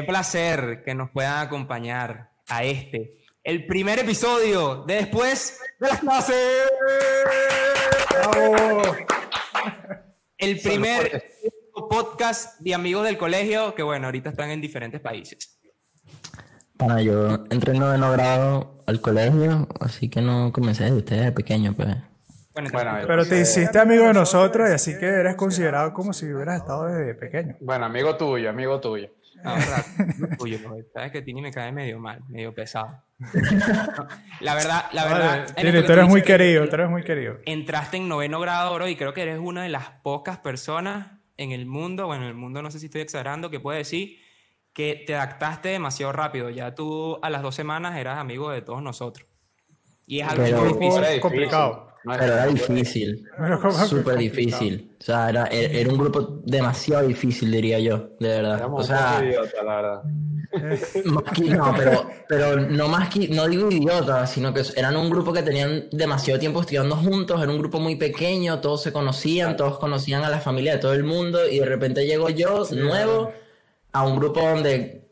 Qué placer que nos puedan acompañar a este, el primer episodio de Después de las clases. El primer podcast de amigos del colegio que, bueno, ahorita están en diferentes países. Bueno, yo entré en noveno grado al colegio, así que no comencé desde ustedes de pequeño, pues. Bueno, pero te hiciste amigo de nosotros y así que eres considerado como si hubieras estado desde pequeño. Bueno, amigo tuyo, amigo tuyo. No, tuyo, sabes que Tini me cae medio mal, medio pesado. la verdad, la verdad. Tini, tú eres muy querido, tú eres muy querido. Entraste en noveno grado, bro, y creo que eres una de las pocas personas en el mundo, bueno, en el mundo no sé si estoy exagerando, que puede decir que te adaptaste demasiado rápido. Ya tú a las dos semanas eras amigo de todos nosotros. Y es algo difícil. complicado. Pero era difícil. Súper difícil. O sea, era, era, un grupo demasiado difícil, diría yo, de verdad. o sea, idiota, la verdad. no, pero, pero no más que, no digo idiota, sino que eran un grupo que tenían demasiado tiempo estudiando juntos, era un grupo muy pequeño, todos se conocían, todos conocían a la familia de todo el mundo, y de repente llego yo, nuevo, a un grupo donde...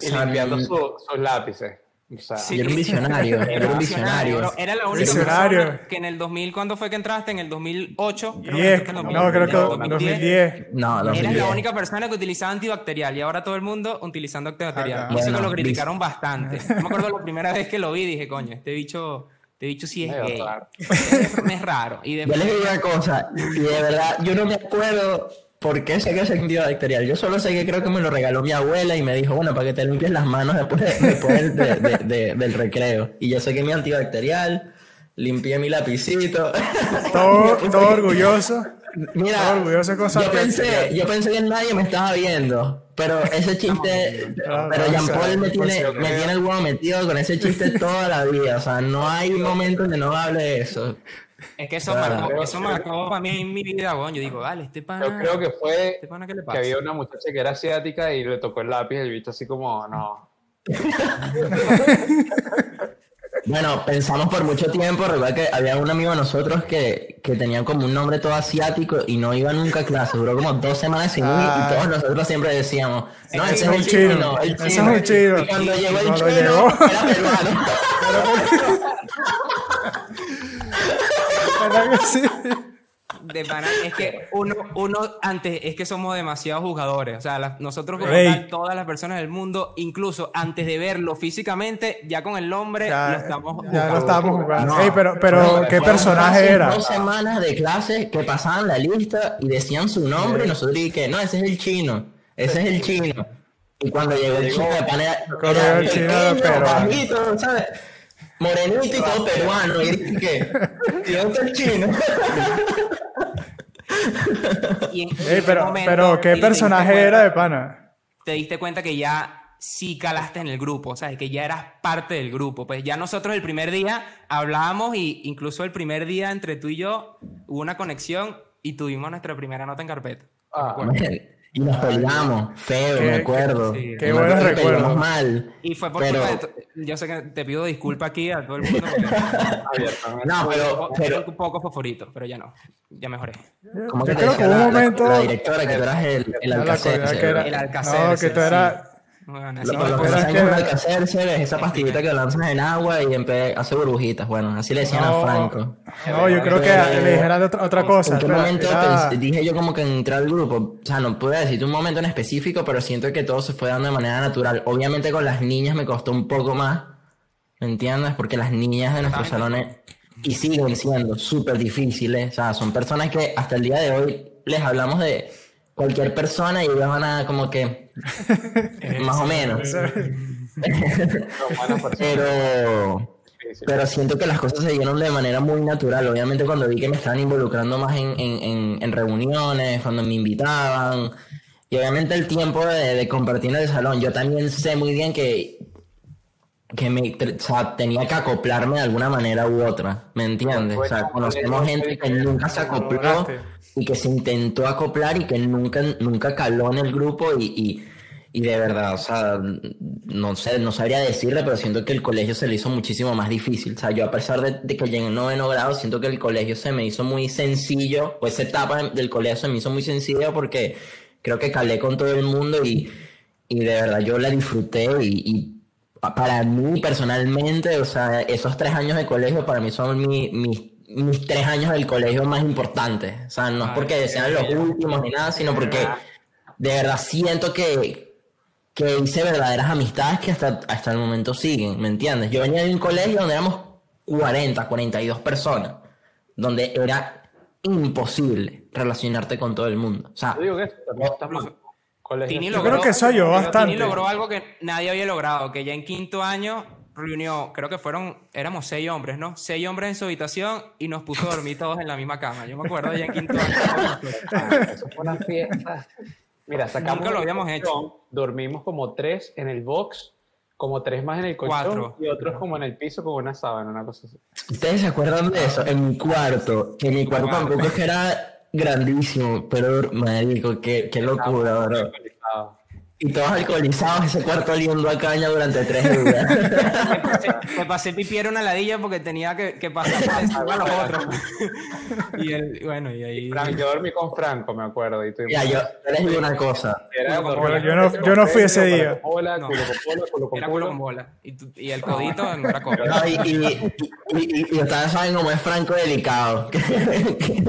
Y limpiando sus lápices. O sea, era un visionario, era un visionario. Era la única persona que en el 2000, ¿cuándo fue que entraste? En el 2008. Creo no, creo que en 2010. No, 2010. Eres la única persona que utilizaba antibacterial y ahora todo el mundo utilizando antibacterial. y eso que lo criticaron bastante. Yo me acuerdo la primera vez que lo vi, dije, coño, este bicho... Este bicho sí es gay. es raro. Y Yo les digo una cosa, y de verdad, yo no me acuerdo ¿Por qué sé que es antibacterial? Yo solo sé que creo que me lo regaló mi abuela y me dijo, bueno, para que te limpies las manos después, del recreo. Y yo sé que es mi antibacterial, limpié mi lapicito. Todo, todo orgulloso. Mira, todo orgulloso con yo pensé, yo pensé que nadie me estaba viendo, pero ese chiste, pero Jean Paul me tiene, me tiene el huevo metido con ese chiste toda la vida, o sea, no hay momento donde no hable de eso. Es que eso, marcó, eso marcó para mí en mi vida, bueno. Yo digo, vale, este pana. Yo creo que fue este que había una muchacha que era asiática y le tocó el lápiz y el bicho así como, no. bueno, pensamos por mucho tiempo, recuerda que había un amigo de nosotros que, que tenía como un nombre todo asiático y no iba nunca a clase, duró como dos semanas sin ir y ah. todos nosotros siempre decíamos, no, ese es el chino, el chino. Ese es el chino. Y cuando llegó el chino, era peruano. De es que uno, uno antes, es que somos demasiados jugadores. O sea, nosotros como todas las personas del mundo, incluso antes de verlo físicamente, ya con el nombre lo estamos jugando. Ya lo estamos jugando. pero, pero ¿qué personaje era? Dos semanas de clase que pasaban la lista y decían su nombre y nosotros dijimos, no, ese es el chino. Ese es el chino. Y cuando llegó el chino de panera, era el chino pero ¿sabes? morenito y todo peruano. Y que, el chino? pero, pero, ¿qué personaje era de pana? Te diste cuenta que ya sí calaste en el grupo, o sea, que ya eras parte del grupo. Pues ya nosotros el primer día hablábamos y incluso el primer día entre tú y yo hubo una conexión y tuvimos nuestra primera nota en carpeta. Ah, y nos peleamos, feo, me acuerdo. Sí, qué buenos recuerdos. mal. Y fue por pero... Yo sé que te pido disculpas aquí a todo el mundo. no, pero, pero... Un poco fosforito, pero ya no. Ya mejoré. ¿Cómo que te decía la, un momento... la, directora que tú eras el, el? El alcacel. No, que tú eras bueno, así lo, que hacerse esa pastillita que lanzas en agua y hace burbujitas. Bueno, así le decían a Franco. No, yo creo que le dijeran otra, otra cosa. ¿En qué momento dije yo como que entré al grupo? O sea, no pude decirte un momento en específico, pero siento que todo se fue dando de manera natural. Obviamente con las niñas me costó un poco más, ¿me entiendes? Porque las niñas de nuestros salones y siguen siendo súper difíciles. O sea, son personas que hasta el día de hoy les hablamos de cualquier persona y ellos van a como que más o menos. pero, pero siento que las cosas se dieron de manera muy natural. Obviamente cuando vi que me estaban involucrando más en, en, en, reuniones, cuando me invitaban, y obviamente el tiempo de, de, compartir en el salón, yo también sé muy bien que, que me, o sea, tenía que acoplarme de alguna manera u otra, ¿me entiendes? O sea, conocemos gente que nunca se acopló y que se intentó acoplar y que nunca, nunca caló en el grupo y, y, de verdad, o sea, no sé, no sabría decirle, pero siento que el colegio se le hizo muchísimo más difícil. O sea, yo a pesar de, que llegué en noveno grado, siento que el colegio se me hizo muy sencillo, o esa etapa del colegio se me hizo muy sencillo porque creo que calé con todo el mundo y, y de verdad yo la disfruté y, para mí personalmente, o sea, esos tres años de colegio para mí son mis, tres años del colegio más importantes. O sea, no es porque sean los últimos ni nada, sino porque de verdad siento que, que hice verdaderas amistades que hasta, hasta el momento siguen, ¿me entiendes? Yo venía de un colegio donde éramos 40, 42 personas, donde era imposible relacionarte con todo el mundo. O sea, digo que Tini logró, creo que eso ayudó bastante. Tini logró algo que nadie había logrado, que ya en quinto año reunió, creo que fueron, éramos seis hombres, ¿no? Seis hombres en su habitación y nos puso a dormir todos en la misma cama. Yo me acuerdo ya en quinto año. eso fue una fiesta. Mira, sacamos. Nunca lo habíamos hecho. Dormimos como tres en el box, como tres más en el colchón y otros como en el piso con una sábana, una cosa así. ¿Ustedes se acuerdan de eso? En mi cuarto, que mi cuarto tampoco es que era grandísimo, pero marico, qué, qué locura, bro. Y todos alcoholizados, ese cuarto oliendo a caña durante tres días. me pasé pipiera una ladilla porque tenía que, que pasar por a los otros. y, el, bueno, y ahí... yo dormí con Franco, me acuerdo. Y ya, yo les digo una cosa. yo, no, yo no fui ese día. No. era culo con bola. Y, y el codito no era cola. No, y, y, y, y, ustedes saben cómo es Franco delicado.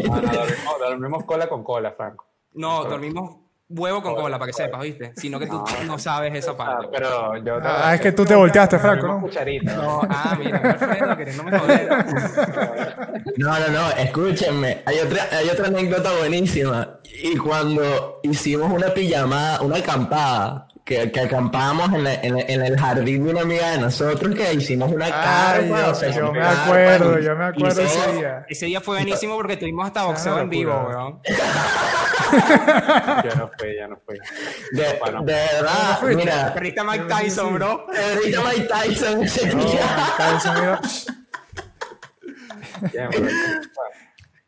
no, no, dormimos cola con cola, Franco. No, dormimos huevo con cola, para que sepas, ¿viste? Sino que tú no, sabes esa parte. pero yo ah, es que tú te volteaste, Franco, ¿no? No, ah, mira, Alfredo, que no me joder. No, no, no, escúchenme. Hay otra, hay otra anécdota buenísima. Y cuando hicimos una pijamada, una acampada, que, que acampábamos en, en, el jardín de una amiga de nosotros, que hicimos una carpa. o sea, yo me acuerdo, yo me acuerdo ese día. Ese día fue buenísimo porque tuvimos hasta boxeo en vivo, weón. ya no fue, ya no fue. De, de verdad, no mira. Perrita Mike Tyson, bro. Perrita Mike Tyson ese día.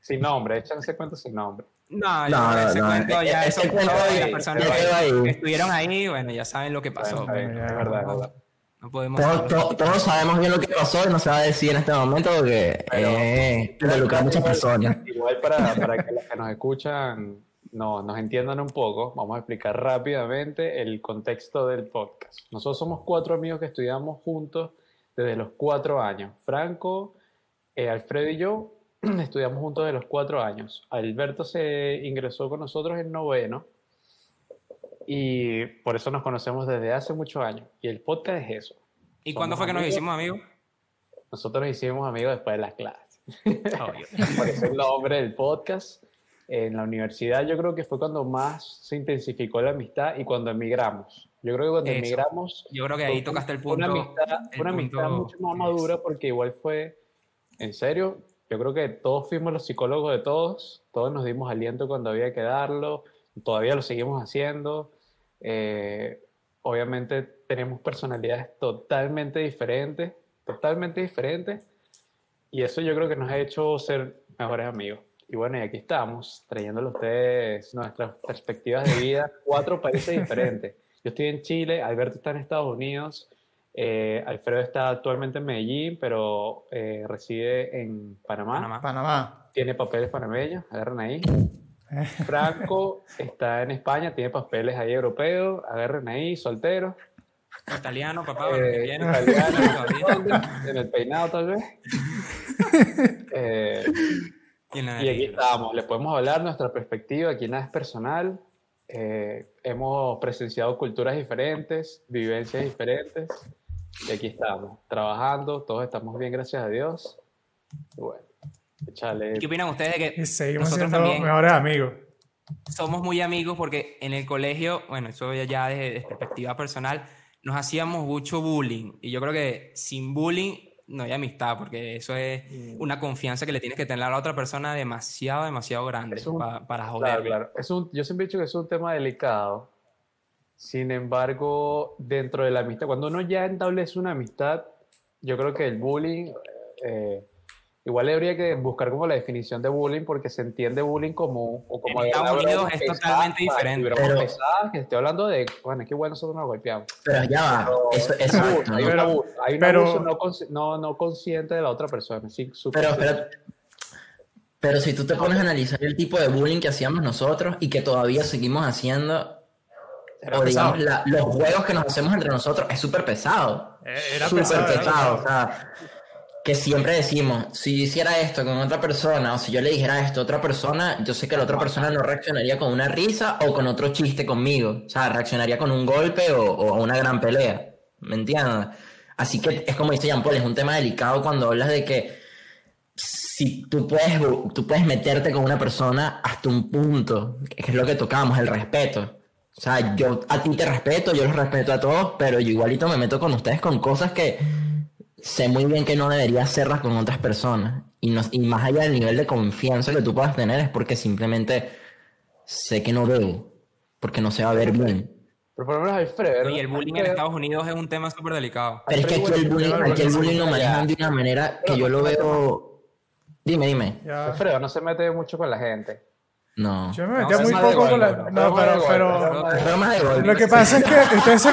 Sin nombre, échanse cuenta sin nombre. No, no, no, ese cuento ya eso cuento las personas que, estuvieron ahí, bueno, ya saben lo que pasó. es verdad, es verdad. No podemos todos, sabemos bien lo que pasó y no se va a decir en este momento porque eh, involucra a muchas personas. Igual para, para que los que nos escuchan no, nos entiendan un poco, vamos a explicar rápidamente el contexto del podcast. Nosotros somos cuatro amigos que estudiamos juntos desde los cuatro años. Franco, eh, Alfredo y yo estudiamos juntos desde los cuatro años. Alberto se ingresó con nosotros en noveno y por eso nos conocemos desde hace muchos años. Y el podcast es eso. ¿Y cuándo fue que nos hicimos amigos? Nosotros nos hicimos amigos después de las clases. por eso el nombre del podcast en la universidad yo creo que fue cuando más se intensificó la amistad y cuando emigramos. Yo creo que cuando emigramos... Yo creo que ahí tocaste el punto. Una amistad, una amistad mucho más madura porque igual fue, en serio, yo creo que todos fuimos los psicólogos de todos, todos nos dimos aliento cuando había que darlo, todavía lo seguimos haciendo. Eh, obviamente tenemos personalidades totalmente diferentes, totalmente diferentes, y eso yo creo que nos ha hecho ser mejores amigos. Y bueno, y aquí estamos, trayéndole a ustedes nuestras perspectivas de vida, cuatro países diferentes. Yo estoy en Chile, Alberto está en Estados Unidos, eh, Alfredo está actualmente en Medellín, pero eh, reside en Panamá. Panamá. Tiene papeles panameños, agarren ahí. Franco está en España, tiene papeles ahí europeos, agarren ahí, soltero. Italiano, papá, eh, italiano, en el peinado tal vez. Eh, y, aquí estamos, le podemos hablar nuestra perspectiva, aquí nada es personal. Eh, hemos presenciado culturas diferentes, vivencias diferentes, y aquí estamos, trabajando, todos estamos bien, gracias a Dios. Y bueno, échale. ¿Qué opinan ustedes de que seguimos siendo mejores amigos? Somos muy amigos porque en el colegio, bueno, eso ya desde perspectiva personal, nos hacíamos mucho bullying. Y yo creo que sin bullying no hay amistad, porque eso es mm. una confianza que le tienes que tener a la otra persona demasiado, demasiado grande para, joder. Claro, Es un, yo siempre he dicho que es un tema delicado. Sin embargo, dentro de la amistad, cuando uno ya establece una amistad, yo creo que el bullying eh, Igual habría que buscar como la definición de bullying porque se entiende bullying como... O como en Estados Unidos es totalmente diferente. Pero, que estoy hablando de, bueno, es que igual nosotros nos golpeamos. Pero ya va, eso, eso, hay un abuso, hay un pero, no, no, no, consciente de la otra persona. Sí, pero, pero, pero si tú te pones a analizar el tipo de bullying que hacíamos nosotros y que todavía seguimos haciendo, o digamos los juegos que nos hacemos entre nosotros, es súper pesado. Eh, era súper pesado. O sea, que siempre decimos, si hiciera esto con otra persona, o si yo le dijera esto a otra persona, yo sé que la otra persona no reaccionaría con una risa o con otro chiste conmigo. O sea, reaccionaría con un golpe o, o una gran pelea. ¿Me entiendes? Así que es como dice Jean Paul, es un tema delicado cuando hablas de que si tú puedes, tú puedes meterte con una persona hasta un punto, que es lo que tocamos, el respeto. O sea, yo a ti te respeto, yo los respeto a todos, pero yo igualito me meto con ustedes con cosas que sé muy bien que no debería hacerlas con otras personas. Y, no, y más allá del nivel de confianza que tú puedas tener es porque simplemente sé que no veo, porque no se va a ver bien. Pero por lo menos Alfredo. Y el bullying en Estados Unidos es un tema súper delicado. Pero es que aquí el bullying, aquí el bullying lo manejan de una manera que yo lo veo. Dime, dime. Alfredo no se mete mucho con la gente. No. Yo me metía muy poco con la. No, pero. pero lo que pasa es que ustedes,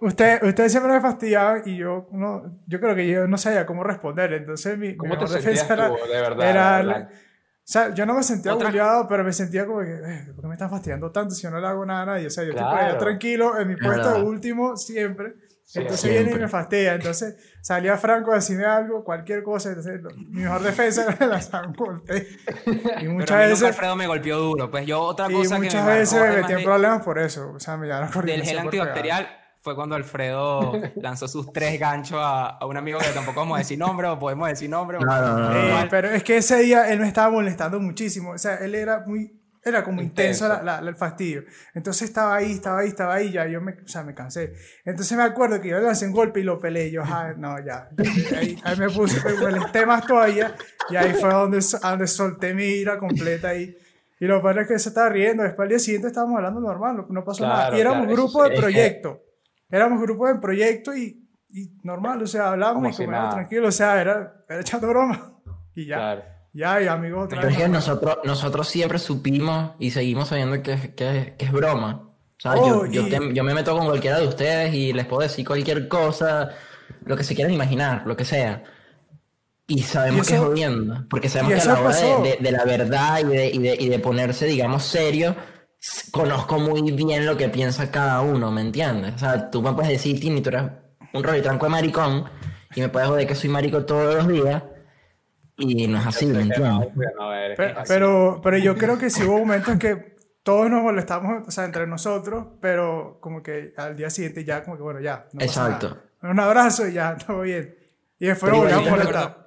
usted, ustedes siempre me fastidiaban y yo no, yo creo que yo no sabía cómo responder. Entonces mi, ¿Cómo te sentías era, tú, de verdad, era, o sea, yo no me sentía bulleado, pero me sentía como que, eh, ¿por qué me están fastidiando tanto si yo no le hago nada a nadie? O sea, yo estoy por allá tranquilo, en mi puesto último, siempre. Entonces viene y me fastidia. Entonces salía Franco a decirme algo, cualquier cosa. Entonces, mi mejor defensa era la golpe. Y muchas veces. Alfredo me golpeó duro. Pues yo, otra cosa y muchas veces me metí en problemas por eso. O sea, me llamaron Del gel antibacterial fue cuando Alfredo lanzó sus tres ganchos a, un amigo que tampoco vamos a decir nombre o podemos decir nombre. Eh, pero es que ese día él me estaba molestando muchísimo. O sea, él era muy. Era como intenso, el fastidio. Entonces estaba ahí, estaba ahí, estaba ahí, ya yo me, o sea, me cansé. Entonces me acuerdo que yo le lancé un golpe y lo peleé. Yo, ah, no, ya. Ahí, me puse, me molesté más todavía. Y ahí fue donde, donde solté mi ira completa ahí. Y lo peor es que se estaba riendo. Después al día siguiente estábamos hablando normal, no, pasó nada. Y era un grupo de proyecto éramos grupo de proyecto y, y normal, o sea, hablábamos y comíamos tranquilo, o sea, era, era echando broma. Y ya. Ya, y amigos otra que nosotros, nosotros siempre supimos y seguimos sabiendo que, que, que es broma. O sea, yo, oh, yo, yo, me meto con cualquiera de ustedes y les puedo decir cualquier cosa, lo que se quieran imaginar, lo que sea. Y sabemos que es jodiendo, porque sabemos que a la hora de, de, la verdad y de, y de, y de ponerse, digamos, serio, conozco muy bien lo que piensa cada uno, ¿me entiendes? O sea, tú me puedes decir, Tini, tú eres un tranco de maricón y me puedes joder que soy marico todos los días y no es así, ¿me entiendes? Pero, pero, yo creo que sí hubo momentos en que todos nos molestamos, o sea, entre nosotros, pero como que al día siguiente ya, como que bueno, ya. Exacto. Un abrazo y ya, todo bien. Y después nos volvimos a molestar.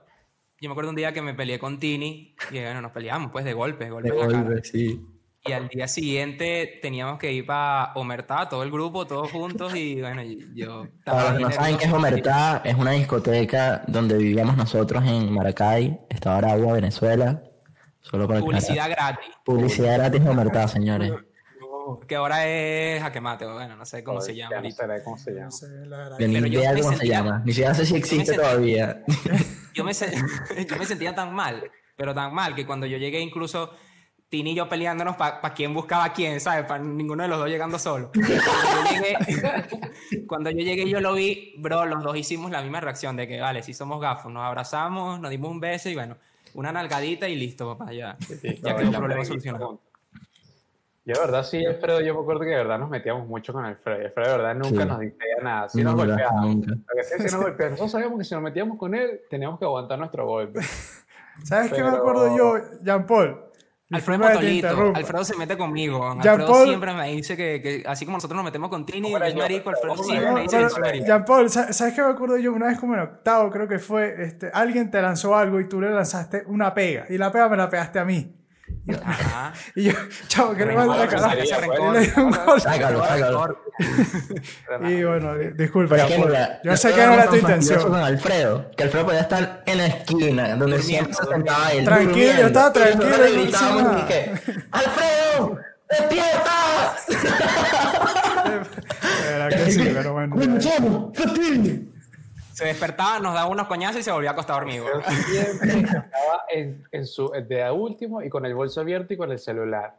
Yo me acuerdo un día que me peleé con Tini y bueno, nos peleamos pues de golpes, golpes de golpe, sí. Y al día siguiente teníamos que ir para Omertá, todo el grupo, todos juntos. Y bueno, yo. Para los que no saben qué es Omertá, es una discoteca donde vivíamos nosotros en Maracay, Estado Aragua, Venezuela. Solo para Publicidad gratis. Publicidad gratis Omertá, señores. Que ahora es jaquemate, bueno, no sé cómo se llama. No sé cómo se llama. No sé, Ni idea cómo se llama. Ni siquiera sé si existe todavía. yo, me, yo me sentía tan mal, pero tan mal, que cuando yo llegué incluso Tini y yo peleándonos para pa quién buscaba a quién, ¿sabes? Para ninguno de los dos llegando solo. Cuando yo, llegué, yo lo vi, bro, los dos hicimos la misma reacción de que, vale, si somos gafos, nos abrazamos, nos dimos un beso y bueno, una nalgadita y listo, papá, ya. ya que el problema solucionado. Yo, de verdad, sí, Alfredo, yo me acuerdo que de verdad nos metíamos mucho con Alfredo. Alfredo, de verdad, nunca nos decía nada. Sí nos golpeaba. Nunca. Lo que sí, sí nos golpeaba. Nosotros sabíamos que si nos metíamos con él, teníamos que aguantar nuestro golpe. ¿Sabes qué me acuerdo yo, Jean Paul? Alfredo Matolito. Alfredo se mete conmigo. Alfredo siempre me dice que, que, así como nosotros nos metemos con Tini y es marico, Alfredo siempre me dice que Jean Paul, ¿sabes qué me acuerdo yo? Una vez como en octavo, creo que fue, este, alguien te lanzó algo y tú le lanzaste una pega. Y la pega me la pegaste a mí. Y yo, chavo, que le mando la cara. Sácalo, sácalo. Y bueno, disculpa. yo sé que no era tu intención. con Alfredo, que Alfredo podía estar en la esquina, donde siempre se sentaba él. Tranquilo, yo estaba tranquilo. Y ¡Alfredo! ¡Despierta! Era que sí, pero bueno se despertaba, nos daba unos coñazos y se volvía a acostar dormido. Siempre estaba en, en su, de último y con el bolso abierto y con el celular.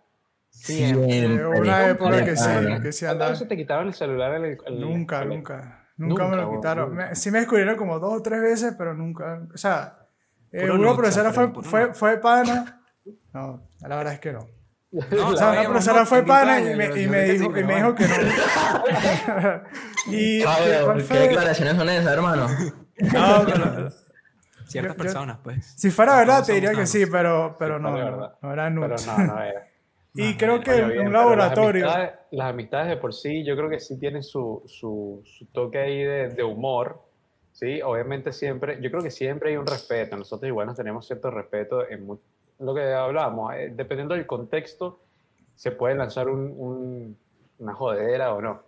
Siempre. Una época que sí, que sí andaba. te quitaban el celular? nunca, nunca. Nunca me lo quitaron. sí me descubrieron como dos o tres veces, pero nunca. O sea, eh, una profesora fue, fue, fue pana. No, la verdad es que no. No, o sea, una profesora fue pana y, me, y me dijo, y me dijo que no. y, ¿qué, declaraciones son esas, hermano? No, pero, Ciertas personas, pues. Si fuera verdad, te diría que sí, pero, pero no, no, era nuts. Pero no, no era. y creo que en un laboratorio. Las amistades, de por sí, yo creo que sí tienen su, su, su toque ahí de, de, humor. Sí, obviamente siempre, yo creo que siempre hay un respeto. Nosotros igual nos tenemos cierto respeto en lo que hablábamos. Eh, dependiendo del contexto, se puede lanzar un, un, una jodera o no.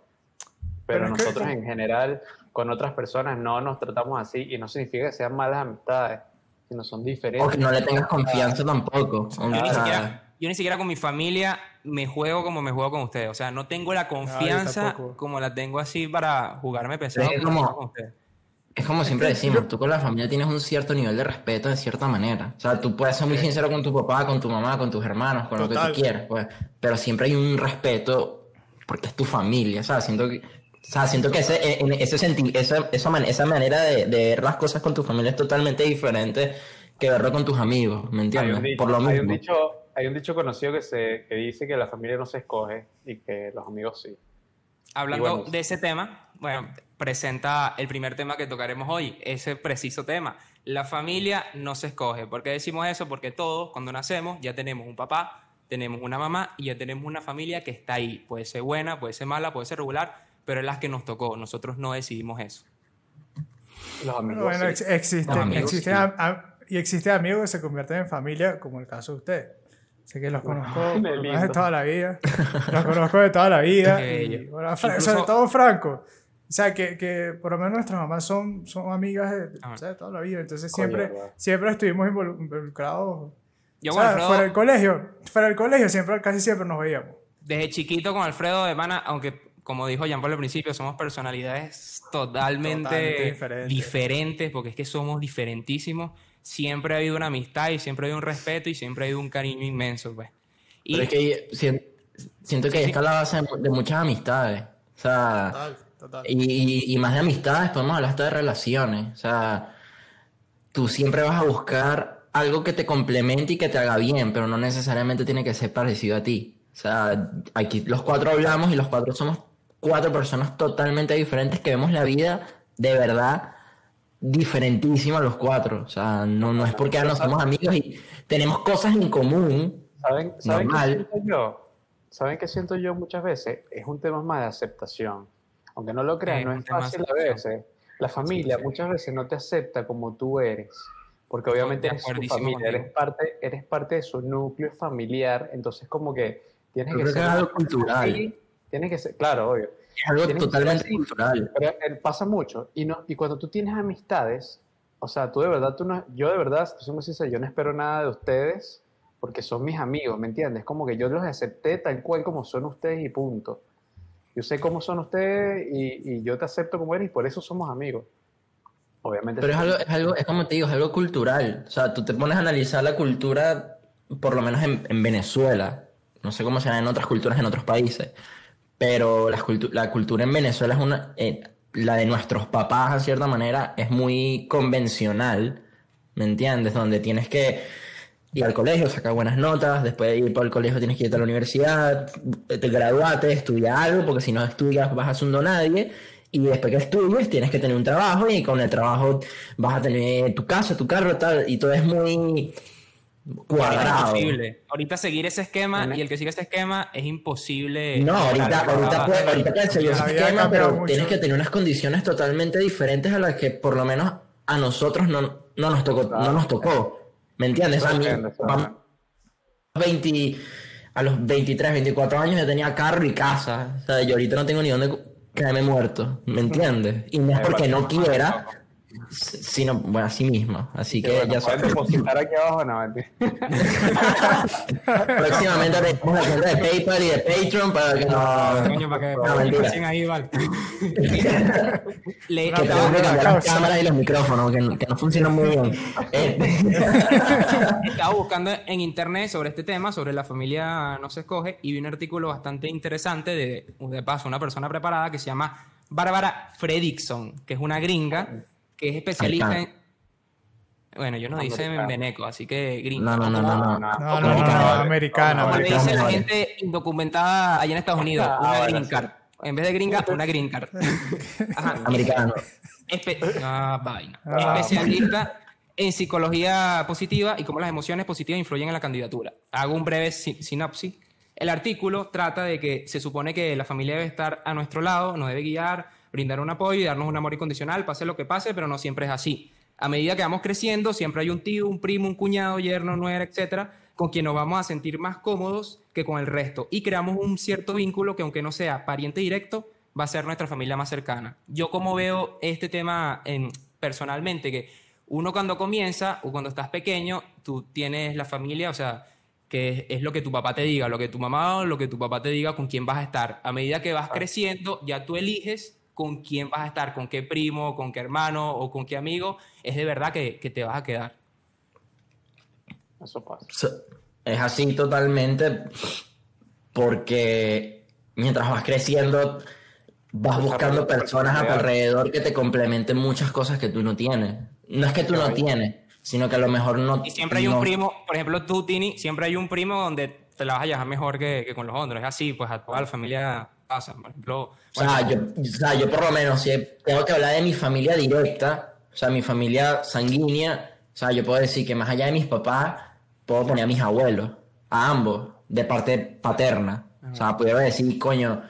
Pero, nosotros en general con otras personas no nos tratamos así y no significa que sean malas amistades, sino son diferentes. O que no le tengas confianza tampoco. Yo, ni siquiera, con mi familia me juego como me juego con ustedes. O sea, no tengo la confianza como la tengo así para jugarme pesado. Es como, es como siempre decimos, tú con la familia tienes un cierto nivel de respeto de cierta manera. O sea, tú puedes ser muy sincero con tu papá, con tu mamá, con tus hermanos, con lo que tú quieras, pues, pero siempre hay un respeto porque es tu familia, ¿sabes? Siento que o sea, siento que ese, eh, ese esa, esa, esa, manera de, de, ver las cosas con tu familia es totalmente diferente que verlo con tus amigos, ¿me entiendes? Por lo mismo. Hay un dicho, hay un dicho conocido que, se, que dice que la familia no se escoge y que los amigos sí. Hablando de ese tema, bueno, presenta el primer tema que tocaremos hoy, ese preciso tema. La familia no se escoge. ¿Por qué decimos eso? Porque todos, cuando nacemos, ya tenemos un papá, tenemos una mamá y ya tenemos una familia que está ahí. Puede ser buena, puede ser mala, puede ser regular, pero es las que nos tocó. Nosotros no decidimos eso. Los amigos. Bueno, existen, existen y existen amigos que se convierten en familia, como el caso de usted. Sé que los conozco de toda la vida. Los conozco de toda la vida. y, sobre todo Franco. O sea, que, que, por lo menos nuestras mamás son, son amigas de, ah. de toda la vida. Entonces siempre, siempre estuvimos involucrados. Yo fuera del colegio, fuera del colegio siempre, casi siempre nos veíamos. Desde chiquito con Alfredo de Mana, aunque como dijo Jean Paul al principio, somos personalidades totalmente, diferentes. porque es que somos diferentísimos. Siempre ha habido una amistad y siempre ha habido un respeto y siempre ha habido un cariño inmenso, pues. Y, Pero es que siento, que ahí está la base de muchas amistades. O sea, Y, y, más de amistades, podemos hablar hasta de relaciones. O sea, tú siempre vas a buscar algo que te complemente y que te haga bien, pero no necesariamente tiene que ser parecido a ti. O sea, aquí los cuatro hablamos y los cuatro somos cuatro personas totalmente diferentes que vemos la vida de verdad diferentísima los cuatro. O sea, no, no es porque ahora no somos amigos y tenemos cosas en común. ¿Saben, ¿saben qué siento yo? ¿Saben qué siento yo muchas veces? Es un tema más de aceptación. Aunque no lo crean, no es fácil a veces. La familia muchas veces no te acepta como tú eres. Porque obviamente eres su familia, eres parte, eres parte de su núcleo familiar. Entonces como que tienes que ser... algo cultural. Tiene que ser, claro, obvio. Es algo totalmente cultural. Pero eh, pasa mucho. Y, no, y cuando tú tienes amistades, o sea, tú de verdad, tú no, yo de verdad, somos yo no espero nada de ustedes porque son mis amigos, ¿me entiendes? Como que yo los acepté tal cual como son ustedes y punto. Yo sé cómo son ustedes y, y yo te acepto como eres y por eso somos amigos. Obviamente. Pero es algo, es algo, es como te digo, es algo cultural. O sea, tú te pones a analizar la cultura, por lo menos en, en Venezuela. No sé cómo será en otras culturas en otros países pero la, la cultura en Venezuela es una, eh, la de nuestros papás, a cierta manera, es muy convencional, ¿me entiendes? Donde tienes que ir al colegio, sacar buenas notas, después de ir por el colegio tienes que ir a la universidad, te graduate, estudiar algo, porque si no estudias vas a ser un nadie, y después que estudies tienes que tener un trabajo, y con el trabajo vas a tener tu casa, tu carro, tal, y todo es muy cuadrado. Ahorita seguir ese esquema y el que sigue ese esquema es imposible. No, ahorita, ahorita, puede, ahorita puede seguir ese esquema, pero tienes que tener unas condiciones totalmente diferentes a las que por lo menos a nosotros no, no nos tocó. No nos tocó. ¿Me entiendes? A, mí, a los 23, 24 años yo tenía carro y casa. O sea, yo ahorita no tengo ni dónde quedarme muerto. ¿Me entiendes? Y no es porque no quiera, sino bueno, así mismo. Así que ya sabes. depositar aquí abajo, no, Próximamente tenemos la cuenta de PayPal y de Patreon para que no. Coño, para que no, no ahí, vale. Le, que tengo que cambiar las cámaras y los micrófonos, que, que no funcionan muy bien. Eh. Estaba buscando en internet sobre este tema, sobre la familia no se escoge, y vi un artículo bastante interesante de, de paso, una persona preparada que se llama Bárbara Fredrickson, que es una gringa que es especialista en... Bueno, yo no dicen veneco, así que gringo. No, no, no, no. No, no, no, no, americano. Como dice la gente indocumentada allá en Estados Unidos, una green card. En vez de gringa, una green card. Americano. ah, vaina. Ah. Especialista en psicología positiva y cómo las emociones positivas influyen en la candidatura. Hago un breve sinopsis. El artículo trata de que se supone que la familia debe estar a nuestro lado, nos debe guiar, brindar un apoyo y darnos un amor incondicional, pase lo que pase, pero no siempre es así. A medida que vamos creciendo, siempre hay un tío, un primo, un cuñado, yerno, nuera, etcétera, con quien nos vamos a sentir más cómodos que con el resto y creamos un cierto vínculo que aunque no sea pariente directo, va a ser nuestra familia más cercana. Yo como veo este tema en, personalmente, que uno cuando comienza o cuando estás pequeño, tú tienes la familia, o sea, que es, lo que tu papá te diga, lo que tu mamá o lo que tu papá te diga con quién vas a estar. A medida que vas creciendo, ya tú eliges con quién vas a estar, con qué primo, con qué hermano o con qué amigo, es de verdad que, que te vas a quedar. Eso pasa. Es así totalmente porque mientras vas creciendo vas buscando personas a tu alrededor que te complementen muchas cosas que tú no tienes. No es que tú no tienes, sino que a lo mejor no... Y siempre hay un primo, por ejemplo tú, Tini, siempre hay un primo donde te la vas a llevar mejor que, que con los otros. Es así, pues a toda la familia pasa. Por ejemplo... O, sea, yo, o sea, yo por lo menos, si tengo que hablar de mi familia directa, o sea, mi familia sanguínea, o sea, yo puedo decir que más allá de mis papás, puedo poner a mis abuelos, a ambos, de parte paterna. O sea, pudiera decir, coño,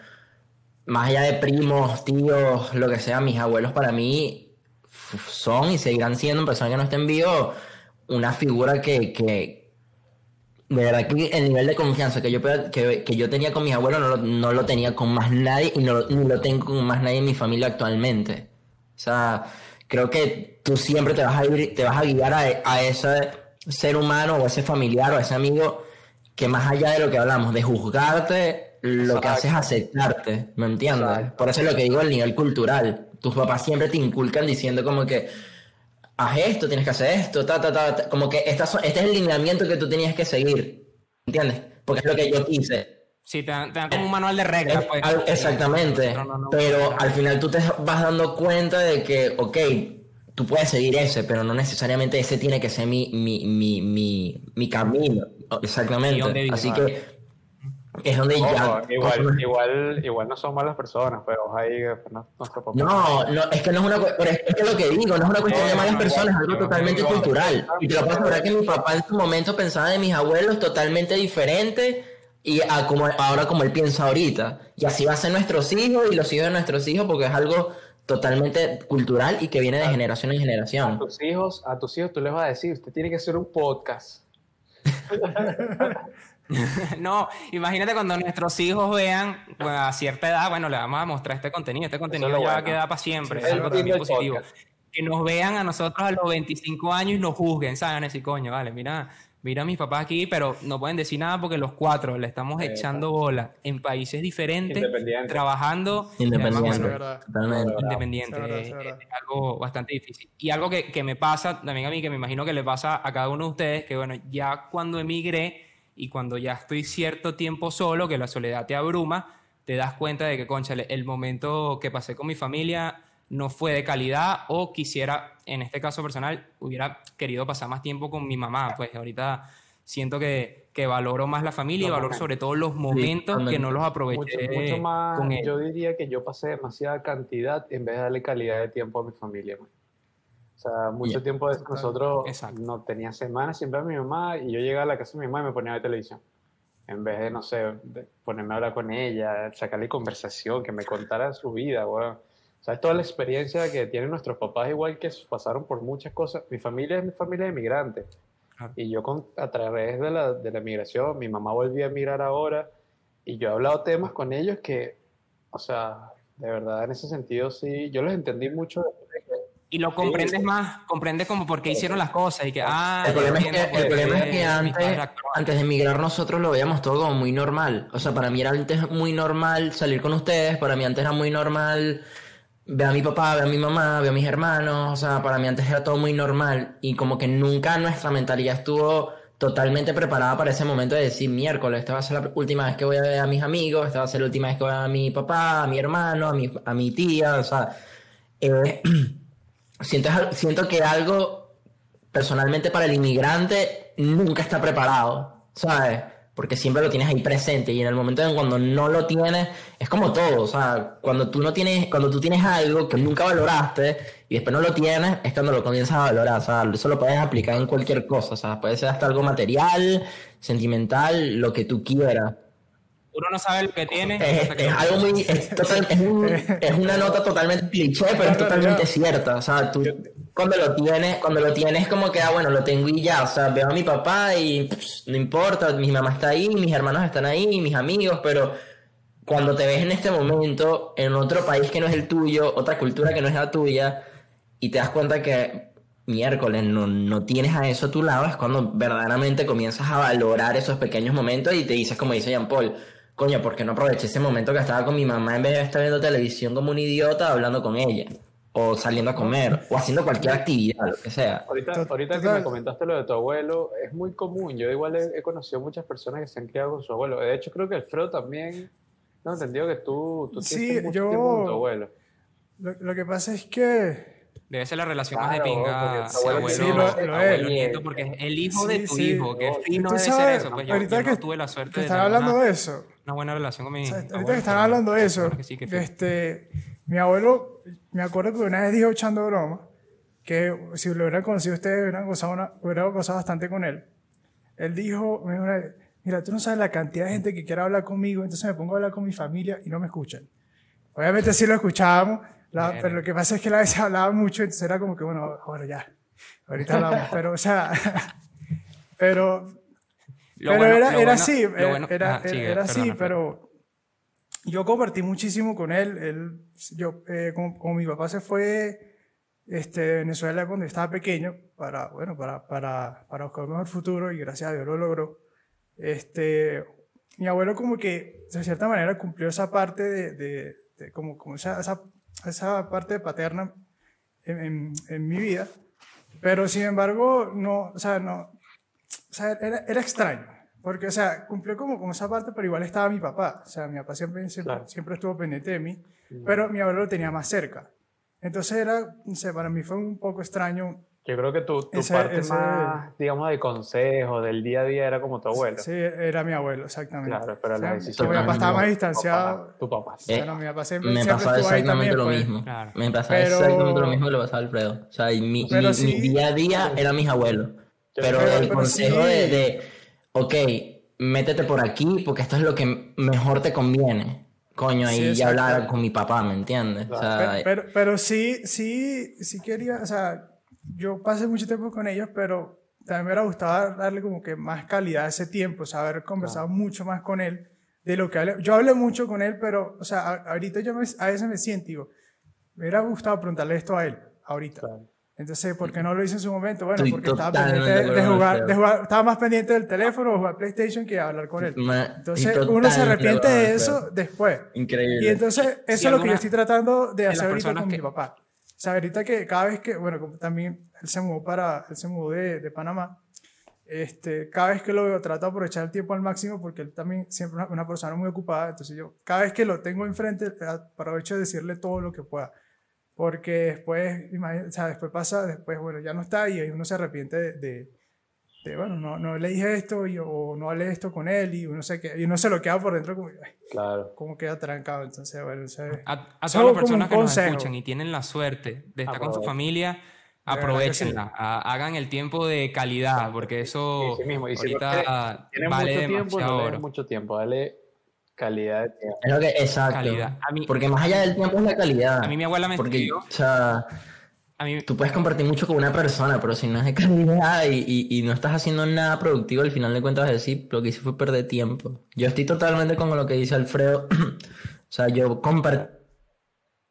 más allá de primos, tíos, lo que sea, mis abuelos para mí son y seguirán siendo, personas que no estén vivos, una figura que, que de verdad que el nivel de confianza que yo, que, que yo tenía con mis abuelos no lo, no lo, tenía con más nadie y no, ni lo tengo con más nadie en mi familia actualmente. O sea, creo que tú siempre te vas a, te vas a guiar a, a ese ser humano o ese familiar o ese amigo que más allá de lo que hablamos, de juzgarte, lo que hace es aceptarte, ¿me entiendes? Por eso es lo que digo el nivel cultural. Tus papás siempre te inculcan diciendo como que haz esto, tienes que hacer esto, ta, ta, ta, como que este es el lineamiento que tú tenías que seguir, ¿entiendes? Porque es lo que yo quise. Sí, te dan, como un manual de reglas. Pues. Exactamente. pero al final tú te vas dando cuenta de que, ok, tú puedes seguir ese, pero no necesariamente ese tiene que ser mi, mi, mi, mi, mi camino. Exactamente. Así que es donde ya. Igual, igual, igual no son malas personas, pero ahí no, no, no, es que no es una es que lo que digo, no es una cuestión de malas personas, es algo totalmente cultural. Y te lo puedo asegurar que mi papá en su momento pensaba de mis abuelos totalmente diferente y a como ahora como él piensa ahorita. Y así va a ser nuestros hijos y los hijos de nuestros hijos porque es algo totalmente cultural y que viene de generación en generación. A tus hijos, a tus hijos tú les vas a decir, usted tiene que hacer un podcast. no, imagínate cuando nuestros hijos vean a cierta edad, bueno, le vamos a mostrar este contenido, este contenido ya va a quedar para siempre, es algo también positivo. Que nos vean a nosotros a los 25 años y nos juzguen, ¿saben? Ese coño, vale, mira, mira a mis papás aquí, pero no pueden decir nada porque los cuatro le estamos echando bola en países diferentes, trabajando independiente. independiente. Es, algo bastante difícil. Y algo que, que, me pasa también a mí, que me imagino que le pasa a cada uno de ustedes, que bueno, ya cuando emigré y cuando ya estoy cierto tiempo solo, que la soledad te abruma, te das cuenta de que, conchale, el momento que pasé con mi familia no fue de calidad o quisiera, en este caso personal, hubiera querido pasar más tiempo con mi mamá. Pues ahorita siento que, que valoro más la familia y valoro sobre todo los momentos que no los aproveché. Mucho, más, yo diría que yo pasé demasiada cantidad en vez de darle calidad de tiempo a mi familia. O sea, mucho tiempo de nosotros no tenía semanas siempre a mi mamá y yo llegaba a la casa de mi mamá y me ponía a ver televisión. En vez de, no sé, ponerme a hablar con ella, sacarle conversación, que me contara su vida, bueno ¿Sabes? Toda la experiencia que tienen nuestros papás, igual que pasaron por muchas cosas. Mi familia es mi familia de inmigrantes. Y yo con, a través de la, de la migración, mi mamá volvió a emigrar ahora y yo he hablado temas con ellos que, o sea, de verdad en ese sentido sí, yo los entendí mucho. Y lo comprendes más, comprendes como por qué hicieron las cosas y que, ah, el problema, es que, el problema es que, antes, antes de emigrar nosotros lo veíamos todo como muy normal. O sea, para mí era antes muy normal salir con ustedes, para mí antes era muy normal Ve a mi papá, ve a mi mamá, ve a mis hermanos, o sea, para mí antes era todo muy normal y como que nunca nuestra mentalidad estuvo totalmente preparada para ese momento de decir miércoles, esta va a ser la última vez que voy a ver a mis amigos, esta va a ser la última vez que voy a ver a mi papá, a mi hermano, a mi, a mi tía, o sea, eh, siento, siento que algo personalmente para el inmigrante nunca está preparado, ¿sabes? Porque siempre lo tienes ahí presente y en el momento en cuando no lo tienes, es como todo, o sea, cuando tú no tienes, cuando tú tienes algo que nunca valoraste y después no lo tienes, es cuando lo comienzas a valorar, o sea, eso lo puedes aplicar en cualquier cosa, o sea, puede ser hasta algo material, sentimental, lo que tú quieras uno no sabe lo que tiene. Es, algo muy. Es, una nota totalmente cliché, pero es totalmente cierta. O sea, tú cuando lo tienes, cuando lo tienes, como que, ah, bueno, lo tengo y ya. O sea, veo a mi papá y no importa, mi mamá está ahí, mis hermanos están ahí, mis amigos, pero cuando te ves en este momento en otro país que no es el tuyo, otra cultura que no es la tuya, y te das cuenta que miércoles no, no tienes a eso a tu lado, es cuando verdaderamente comienzas a valorar esos pequeños momentos y te dices, como dice Jean Paul, coño, ¿por qué no aproveché ese momento que estaba con mi mamá en vez de estar viendo televisión como un idiota hablando con ella? O saliendo a comer, o haciendo cualquier actividad, lo que sea. Ahorita, ahorita que me comentaste lo de tu abuelo, es muy común. Yo igual he, conocido muchas personas que se han criado con su abuelo. De hecho, creo que Alfredo también. No, entendido que tú, tú sí, yo, con tu abuelo. lo que pasa es que Debe ser la relación más de pinga abuelo, sí, lo, lo abuelo nieto, porque es el hijo de tu hijo, que fino debe ser eso. Pues yo, ahorita que tuve la suerte de estar hablando de eso. Una buena relación con mi hijo. Ahorita que están hablando de eso, este, mi abuelo, me acuerdo que una vez dijo echando broma, que si lo hubieran conocido ustedes, hubieran gozado, una, hubieran gozado bastante con él. Él dijo, mira, tú no sabes la cantidad de gente que quiere hablar conmigo, entonces me pongo a hablar con mi familia y no me escuchan. Obviamente sí lo escuchábamos, pero lo que pasa es que la vez hablaba mucho, entonces era como que, bueno, bueno, ya, ahorita hablamos, pero, o sea, pero, pero era, era así, era, era, así, pero yo compartí muchísimo con él, él yo, eh, como, mi papá se fue este, de Venezuela cuando estaba pequeño, para, bueno, para, para, para buscar un mejor futuro, y gracias a Dios lo logró, este, mi abuelo como que, de cierta manera, cumplió esa parte de, de, como, como esa, esa esa parte paterna en, en, mi vida, pero sin embargo, no, o sea, no, o sea, era, era extraño, porque, o sea, cumplió como con esa parte, pero igual estaba mi papá, o sea, mi papá siempre, siempre, estuvo pendiente de mí, pero mi abuelo lo tenía más cerca. Entonces era, no sé, para mí fue un poco extraño yo creo que tu, tu parte más, digamos, de consejo, del día a día era como tu abuelo. Sí, era mi abuelo, exactamente. Claro, pero la decisión... Mi papá estaba más distanciado. Tu papá. Eh, mi papá siempre, me pasaba exactamente lo pues. mismo. Me pasaba exactamente lo mismo que le pasaba a Alfredo. O sea, mi, mi, mi, día a día era mis abuelos. Pero, el consejo de, de, ok, métete por aquí porque esto es lo que mejor te conviene coño, ahí ya hablar con mi papá, ¿me entiendes? O sea, pero, pero, sí, sí, sí quería, o sea, yo pasé mucho tiempo con ellos, pero también me hubiera gustado darle como que más calidad a ese tiempo, o sea, haber conversado mucho más con él de lo que hablé. Yo hablé mucho con él, pero, o sea, ahorita yo a veces me siento, digo, me hubiera gustado preguntarle esto a él, ahorita. Entonces, ¿por qué no lo hice en su momento? Bueno, porque estaba pendiente de, jugar, de, jugar, estaba más pendiente del teléfono o jugar PlayStation que hablar con él. Entonces, uno se arrepiente de eso después. Increíble. Y entonces, eso es lo que yo estoy tratando de hacer ahorita con mi papá sea, ahorita que cada vez que, bueno, también él se mudó para, él se mudó de, de, Panamá, este, cada vez que lo veo trato de aprovechar el tiempo al máximo porque él también siempre es una persona muy ocupada, entonces yo cada vez que lo tengo enfrente aprovecho de decirle todo lo que pueda, porque después, o sea, después pasa, después, bueno, ya no está y ahí uno se arrepiente de bueno, no, no le dije esto y, o no hablé esto con él y uno se, queda, y uno se lo queda por dentro como, claro. como queda trancado. Entonces, bueno, a, a todas las personas que nos escuchan y tienen la suerte de estar con su familia, aprovechenla, hagan el tiempo de calidad, porque eso sí, mismo. Y ahorita vale mucho tiempo, no mucho tiempo, dale calidad de que, exacto. Calidad. porque más allá del tiempo es la calidad. A mí mi abuela me porque, o sea, Tú puedes compartir mucho con una persona, pero si no es de calidad y, y, no estás haciendo nada productivo, al final de cuentas vas a decir, lo que hice fue perder tiempo. Yo estoy totalmente con lo que dice Alfredo. o sea, yo comparto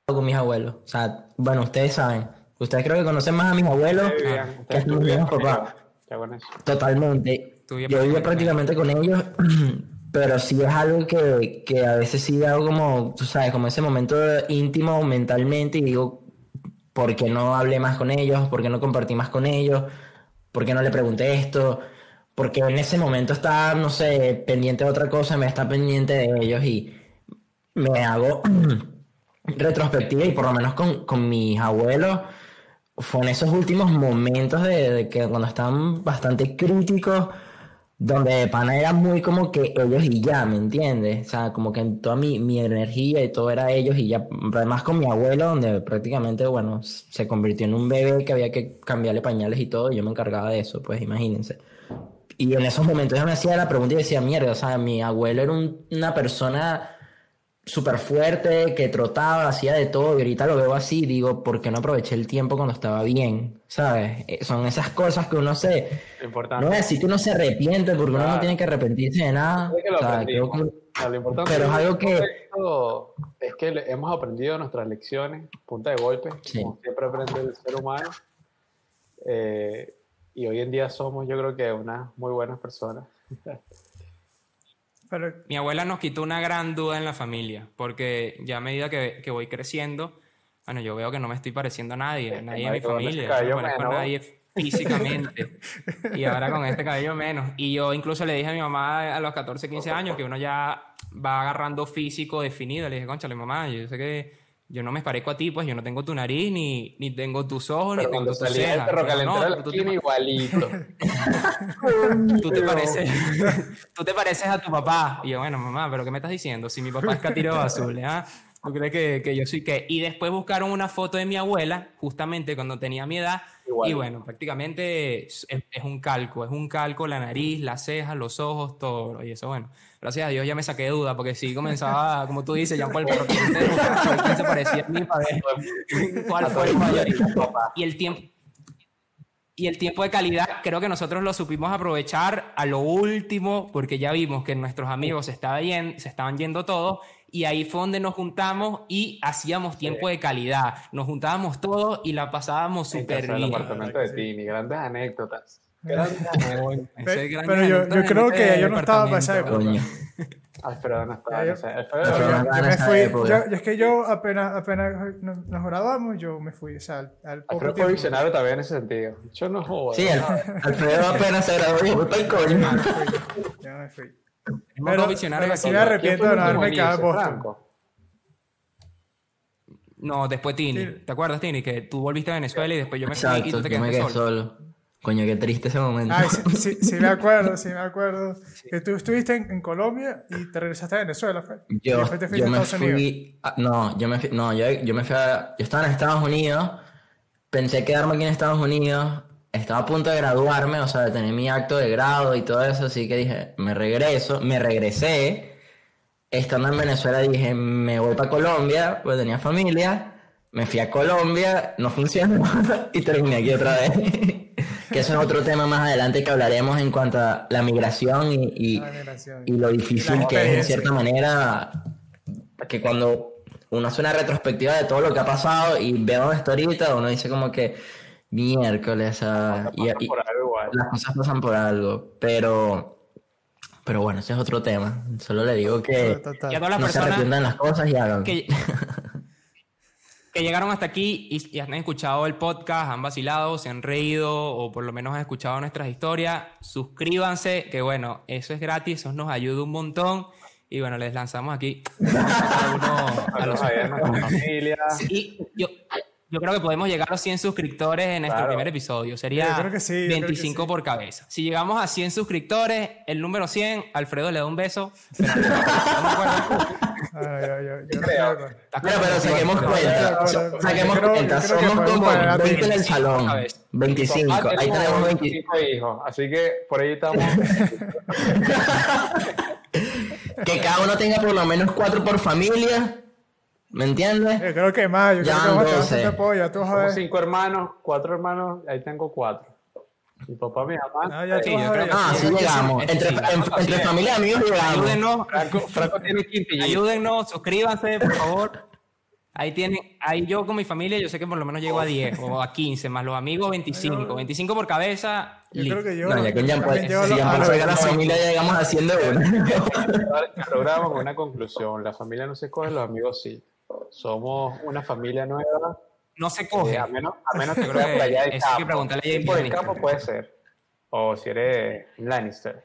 con mis abuelos. O sea, bueno, ustedes saben. Ustedes creo que conocen más a mis abuelos que a mis papás. Totalmente. Yo vivo prácticamente con ellos, pero sí es algo que, que a veces sí hago como, tú sabes, como ese momento íntimo mentalmente y digo, ¿por qué no hablé más con ellos? ¿Por qué no compartí más con ellos? ¿Por qué no le pregunté esto? Porque en ese momento estaba, no sé, pendiente de otra cosa, me está pendiente de ellos y me hago retrospectiva y por lo menos con, con mis abuelos, fue en esos últimos momentos de, que cuando estaban bastante críticos, donde pana era muy como que ellos y ya, ¿me entiendes? O sea, como que toda mi, mi energía y todo era ellos y ya, además con mi abuelo, donde prácticamente, bueno, se convirtió en un bebé que había que cambiarle pañales y todo, y yo me encargaba de eso, pues imagínense. Y en esos momentos yo me hacía la pregunta y decía, mierda, o sea, mi abuelo era una persona súper fuerte, que trotaba, hacía de todo, y ahorita lo veo así, digo, ¿por qué no aproveché el tiempo cuando estaba bien? ¿Sabes? Eh, son esas cosas que uno se... Importante. No es decir que uno se arrepiente, porque uno no tiene que arrepentirse de nada. lo importante pero es algo que... Es que hemos aprendido nuestras lecciones, punta de golpe, como siempre aprende el ser humano. Eh, y hoy en día somos, yo creo que, unas muy buenas personas. Mi abuela nos quitó una gran duda en la familia, porque ya a medida que, que voy creciendo, bueno, yo veo que no me estoy pareciendo a nadie, nadie de mi familia, no me parezco a nadie físicamente. y ahora con este cabello menos. Y yo incluso le dije a mi mamá a los 14, 15 años que uno ya va agarrando físico definido. Le dije, conchale, mamá, yo sé que yo no me parezco a ti, pues yo no tengo tu nariz, ni, ni tengo tus ojos, ni tengo tus cejas. no, tú te... igualito. tú, te pareces, tú te pareces a tu papá. Y yo, bueno, mamá, ¿pero qué me estás diciendo? Si mi papá es Catiro Azul, ¿eh? ¿Tú crees que, que, yo soy qué? Y después buscaron una foto de mi abuela, justamente cuando tenía mi edad, y bueno, prácticamente es, es, un calco, es un calco, la nariz, las cejas, los ojos, todo. Y eso, bueno, gracias a Dios ya me saqué de duda, porque si comenzaba, como tú dices, Jean Paul, pero quién se parecía a mí para ver cuál fue el mayor. Y el tiempo, y el tiempo de calidad creo que nosotros lo supimos aprovechar a lo último porque ya vimos que nuestros amigos se, estaba se estaban yendo todos y ahí fue donde nos juntamos y hacíamos tiempo de calidad. Nos juntábamos todos y la pasábamos súper bien. el apartamento de Tini, grandes anécdotas. pero yo, yo creo que yo no estaba para esa época. Alfredo no estaba yo, yo, me fui, yo, es que yo apenas, apenas nos, grabamos, yo me fui. O sea, al, al Alfredo fue visionario también en ese sentido. Yo no jodo. Sí, Alfredo apenas se grabó y fue el coño. Ya me fui. Pero, pero sí me arrepiento de no haberme quedado en Boston. No, después Tini. ¿Te acuerdas, Tini? Que tú volviste a Venezuela y después yo me fui y tú te quedaste solo. Coño, qué triste ese momento. Ay, sí, sí, me acuerdo, sí me acuerdo. Que tú estuviste en, Colombia y te regresaste a Venezuela, ¿fue? Yo, yo me fui... no, yo me fui... No, yo, yo me fui a... Yo estaba en Estados Unidos, pensé quedarme aquí en Estados Unidos, estaba a punto de graduarme, o sea, de tener mi acto de grado y todo eso, así que dije, me regreso, me regresé. Estando en Venezuela dije, me voy para Colombia, pues tenía familia, me fui a Colombia, no funcionó y terminé aquí otra vez. que eso es otro tema más adelante que hablaremos en cuanto a la migración y, y, lo difícil que es en cierta manera, que cuando uno hace una retrospectiva de todo lo que ha pasado y ve esto ahorita, uno dice como que miércoles. y, las cosas pasan por algo, pero. Pero bueno, ese es otro tema. Solo le digo que no se arrepientan las cosas y hagan. Que, que llegaron hasta aquí y, han escuchado el podcast, han vacilado, se han reído o por lo menos han escuchado nuestras historias, suscríbanse, que bueno, eso es gratis, eso nos ayuda un montón. Y bueno, les lanzamos aquí a, uno, a los familias. Y yo, yo creo que podemos llegar a los 100 suscriptores en nuestro primer episodio. Sería 25 por cabeza. Si llegamos a 100 suscriptores, el número 100, Alfredo le da un beso. Pero, pero saquemos cuenta. Saquemos cuenta. Somos como 20 en el salón. 25. Ahí tenemos 25 hijos. Así que por ahí estamos. que cada uno tenga por lo menos 4 por familia. ¿Me entiendes? Yo creo que más, yo creo que más te apoya. Tú vas cinco hermanos, cuatro hermanos, ahí tengo cuatro. Mi papá, mi mamá. No, ya sí, yo creo que ah, sí, llegamos. Entre, entre familia y amigos llegamos. Ayúdennos. Franco, Franco tiene quinto. Ayúdennos, suscríbanse, por favor. Ahí tienen, ahí yo con mi familia, yo sé que por lo menos llego a 10 o a 15, más los amigos 25. 25 por cabeza. Yo creo que yo. No, ya con Jean Paul, si Jean Paul la familia, ya llegamos haciendo uno. El programa con una conclusión: la familia no se escoge, los amigos sí somos una familia nueva. No se coge. a menos, a menos que sea por allá del campo. que preguntarle a por el campo puede ser. O si eres Lannister.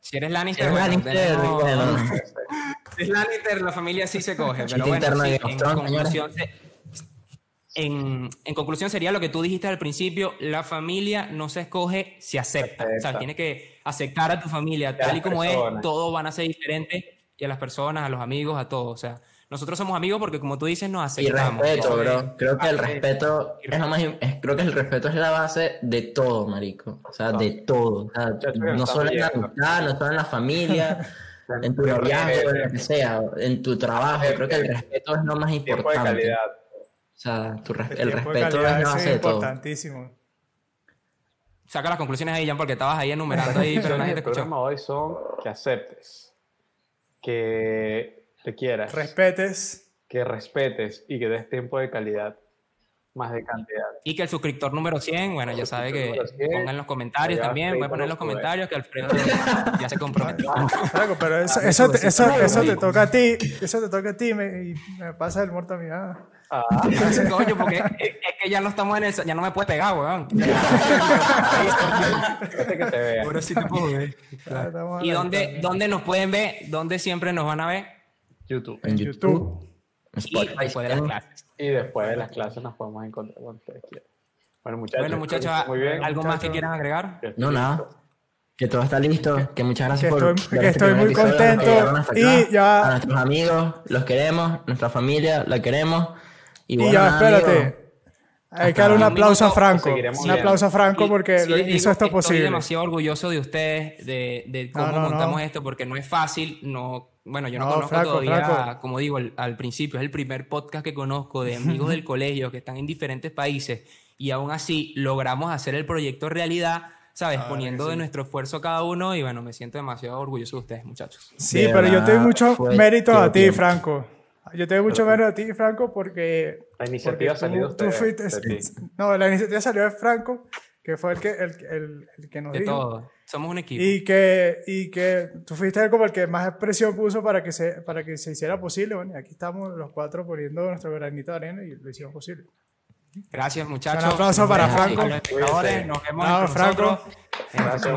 Si eres Lannister, si eres Lannister, bueno, Si es Lannister, la familia sí se coge. pero bueno, sí, en conclusión, en, en, conclusión sería lo que tú dijiste al principio, la familia no se escoge, se acepta. O sea, tienes que aceptar a tu familia tal y como es, todos van a ser diferentes, y a las personas, a los amigos, a todos. O sea, nosotros somos amigos porque como tú dices, nos aceptamos. Y respeto, bro. Creo que el respeto es lo más, creo que el respeto es la base de todo, marico. O sea, de todo. no solo en la amistad, no solo en la familia. en tu noviazgo, en lo que sea, en tu trabajo, creo que el respeto es lo más importante. O sea, el, respeto es la base de todo. importantísimo. Saca las conclusiones ahí, Jan, porque estabas ahí enumerando ahí, pero nadie te escuchó. El hoy son que aceptes, que te quieras. Respetes. Que respetes y que des tiempo de calidad más de cantidad. Y que el suscriptor número 100, bueno, ya sabe que pongan en los comentarios también, voy a poner en los comentarios que Alfredo ya se comprometió. Claro, pero eso, eso, te, eso, eso, te toca a ti, eso te toca a ti me, y me pasa el muerto a mi nada. Ah, coño, porque es, que ya no estamos en el, ya no me puedes pegar, weón. que te vea. Ahora sí te puedo ver. ¿Y dónde, dónde nos pueden ver? ¿Dónde siempre nos van a ver? YouTube. En YouTube. Y después de las clases. Y después de las clases nos podemos encontrar cuando ustedes quieran. Bueno, muchachos. Bueno, muchachos, ¿algo más que quieran agregar? No, nada. Que todo está listo, que muchas gracias que por estoy, que estoy muy contento y ya a nuestros amigos los queremos, nuestra familia la queremos y, y ya espérate. Hay que darle un aplauso a Franco. Un aplauso a Franco porque hizo esto posible. Estoy demasiado orgulloso de ustedes, de, de cómo montamos esto, porque no es fácil. No, bueno, yo no, conozco todavía, como digo, al, principio, es el primer podcast que conozco de amigos del colegio que están en diferentes países y aún así logramos hacer el proyecto realidad, ¿sabes? Ah, Poniendo de nuestro esfuerzo cada uno y bueno, me siento demasiado orgulloso de ustedes, muchachos. Sí, pero yo te doy mucho mérito a ti, Franco. Yo te doy mucho mérito a ti, Franco, porque... La iniciativa salió de, ti. No, la iniciativa salió de Franco, que fue el que, el, el, el que nos de todo somos un equipo. Y que, y que tú fuiste como el que más presión puso para que se, para que se hiciera posible. Bueno, y aquí estamos los cuatro poniendo nuestro granito de arena y lo hicimos posible. Gracias, muchachos. Un aplauso para Franco. Nos vemos no, Franco. Gracias.